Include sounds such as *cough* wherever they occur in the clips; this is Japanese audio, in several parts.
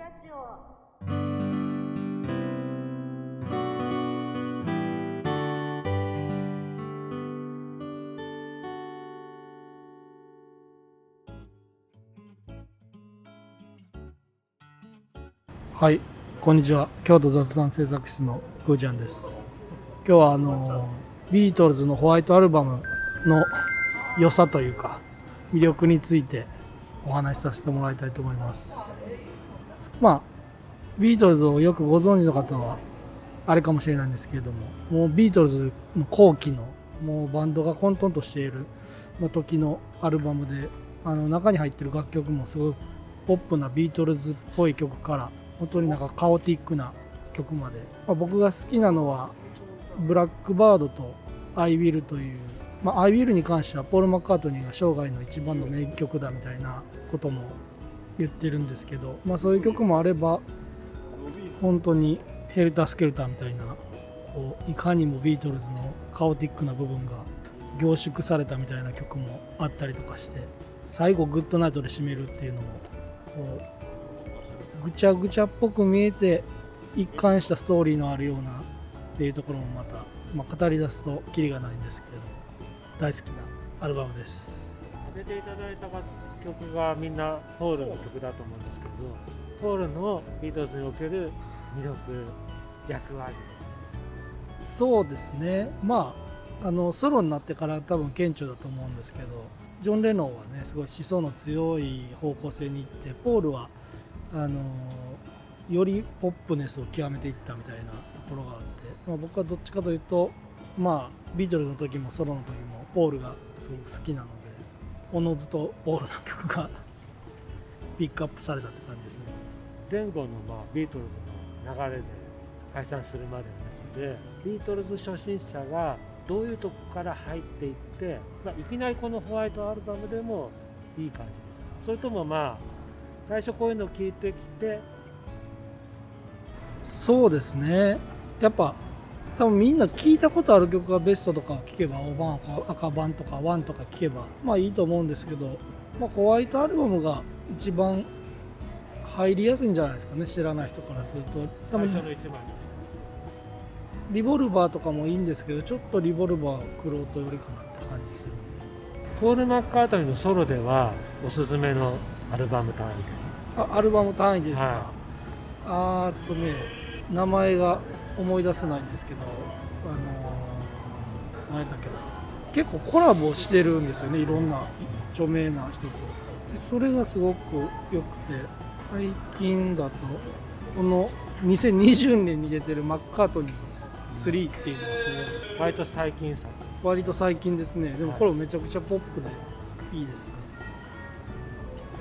ラジオはい、こんにちは。京都雑談制作室のぐーちゃんです。今日はあのビートルズのホワイトアルバムの良さというか魅力についてお話しさせてもらいたいと思います。まあビートルズをよくご存知の方はあれかもしれないんですけれども、もうビートルズの後期のもうバンドが混沌としている時のアルバムで、あの中に入ってる楽曲もすごいポップなビートルズっぽい曲から本当になんかカオティックな曲まで、まあ、僕が好きなのはブラックバードと「I Will」という、まあ、I Will に関してはポール・マッカートニーが生涯の一番の名曲だみたいなことも言ってるんですけど、まあ、そういう曲もあれば本当にヘルター・スケルターみたいなこういかにもビートルズのカオティックな部分が凝縮されたみたいな曲もあったりとかして最後グッドナイトで締めるっていうのもこうぐちゃぐちゃっぽく見えて一貫したストーリーのあるようなっていうところもまた、まあ、語り出すとキリがないんですけれども大好きなアルバムです。当てていただいた曲がみんなポールの曲だと思うんですけどポールのビートルズにおける魅力役割。そうですね。まああのソロになってから多分顕著だと思うんですけどジョン・レノンはねすごい思想の強い方向性に行ってポールはあのよりポップネスを極めていったみたいなところがあって、まあ、僕はどっちかというとまあビートルズの時もソロの時もポールがすごく好きなのでおのずとポールの曲が *laughs* ピックアップされたって感じですね。前後のまあビートルズの流れで解散するまでの中でビートルズ初心者がどういうとこから入っていって、まあ、いきなりこのホワイトアルバムでもいい感じですか？それともまあ最初こういうのを聞いてきてそうですね。やっぱ多分みんな聞いたことある曲がベストとか聞けば青版赤版とかワンとか聞けばまあいいと思うんですけど、まあ、ホワイトアルバムが一番入りやすいんじゃないですかね知らない人からすると。多分最初の一枚リボルバーとかもいいんですけどちょっとリボルバークロートよりかなって感じするんで。ポール・マッカートニーのソロではおすすめのアルバム単位であアルバム単位でですか、はあーっとね名前が思い出せないんですけどあのー、何やったっけな。結構コラボしてるんですよねいろんな著名な人と。でそれがすごく良くて最近だとこの2020年に出てるマッカートニー3っていうのがすごい。割と最近作割と最近ですね。でもこれめちゃくちゃポップでいいです。ね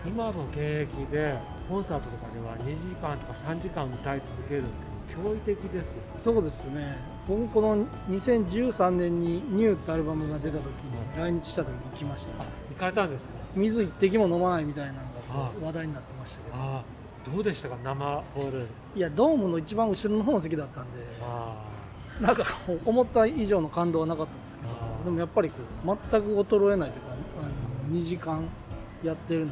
今の現役でコンサートとかでは2時間とか3時間歌い続けるって驚異的です。よそうですね。僕この2013年に「ニューってアルバムが出た時に来日した時に行きました。あ行かれたんですか？水一滴も飲まないみたいなのがあ話題になってましたけど。どうでしたか？生ポール。いやドームの一番後ろの方の席だったんであなんか思った以上の感動はなかったんですけどでもやっぱりこう全く衰えないというかあの2時間やってるのに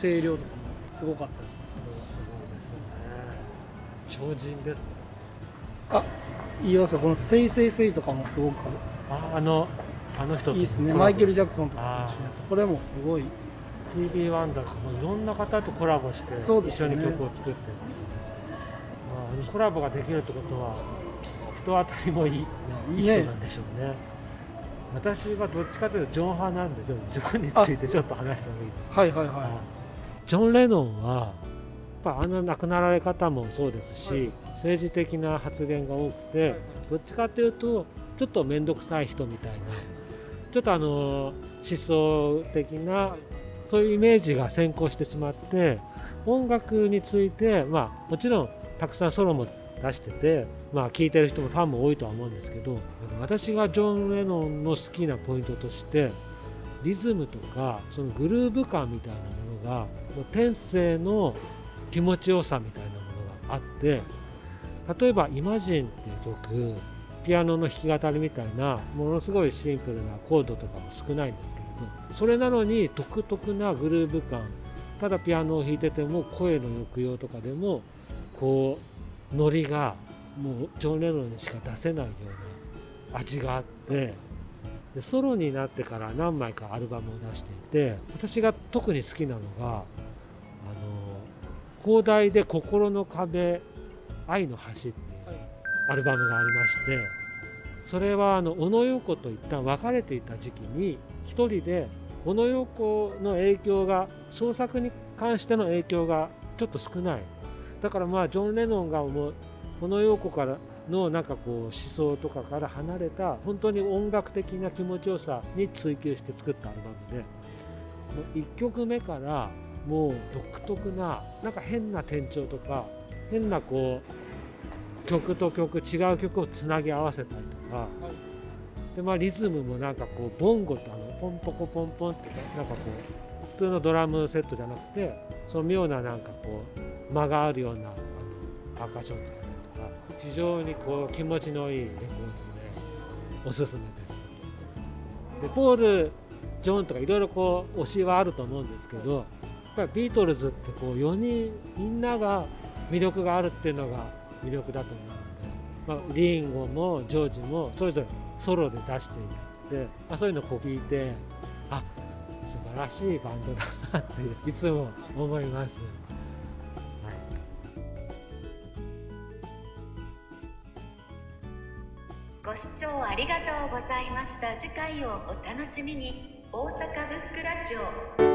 声量とかもすごかったです超人ですあ言いますよ。この「せいせいせい」とかもすごくああのあの人といいですねマイケル・ジャクソンとかこれもすごい TV ワンダーもいろんな方とコラボして一緒に曲を作って、まあ、コラボができるってことは人当たりもいいいい人なんでしょうね。私はどっちかというとジョン派なんでジョンについてちょっと話してもいいですか？はいはいはい。ジョン・レノンはぱあの亡くなられ方もそうですし、政治的な発言が多くてどっちかというとちょっと面倒くさい人みたいなちょっとあの思想的なそういうイメージが先行してしまって音楽についてまあもちろんたくさんソロも出しててまあ聴いてる人もファンも多いとは思うんですけど私がジョン・レノンの好きなポイントとしてリズムとかそのグルーヴ感みたいなものが天性の気持ちよさみたいなものがあって例えば「イマジン」っていう曲ピアノの弾き語りみたいなものすごいシンプルなコードとかも少ないんですけれどそれなのに独特なグルーヴ感ただピアノを弾いてても声の抑揚とかでもこうノリがもうジョン・レノンにしか出せないような味があってでソロになってから何枚かアルバムを出していて私が特に好きなのがあの広大で心の壁愛の橋っていうアルバムがありましてそれはあの小野洋子と一旦別れていた時期に一人で小野洋子の影響が創作に関しての影響がちょっと少ない。だからまあジョン・レノンが思う小野洋子からのなんかこう思想とかから離れた本当に音楽的な気持ちよさに追求して作ったアルバムでもう1曲目からもう独特ななんか変な転調とか変なこう曲と曲違う曲をつなぎ合わせたりとか、でまあ、リズムもなんかこうボンゴとあのポンポコポンポンってなんかこう普通のドラムセットじゃなくてその妙ななんかこう間があるようなあのパーカッションとかねとか非常にこう気持ちのいいレコードでおすすめです。でポール・ジョンとかいろいろこう推しはあると思うんですけどぱりビートルズってこう4人みんなが魅力があるっていうのが魅力だと思うので、まあ、リンゴもジョージもそれぞれソロで出していって、まあ、そういうのをこう聞いてあ素晴らしいバンドだなっていつも思います。ご視聴ありがとうございました。次回をお楽しみに。大阪ブックラジオ。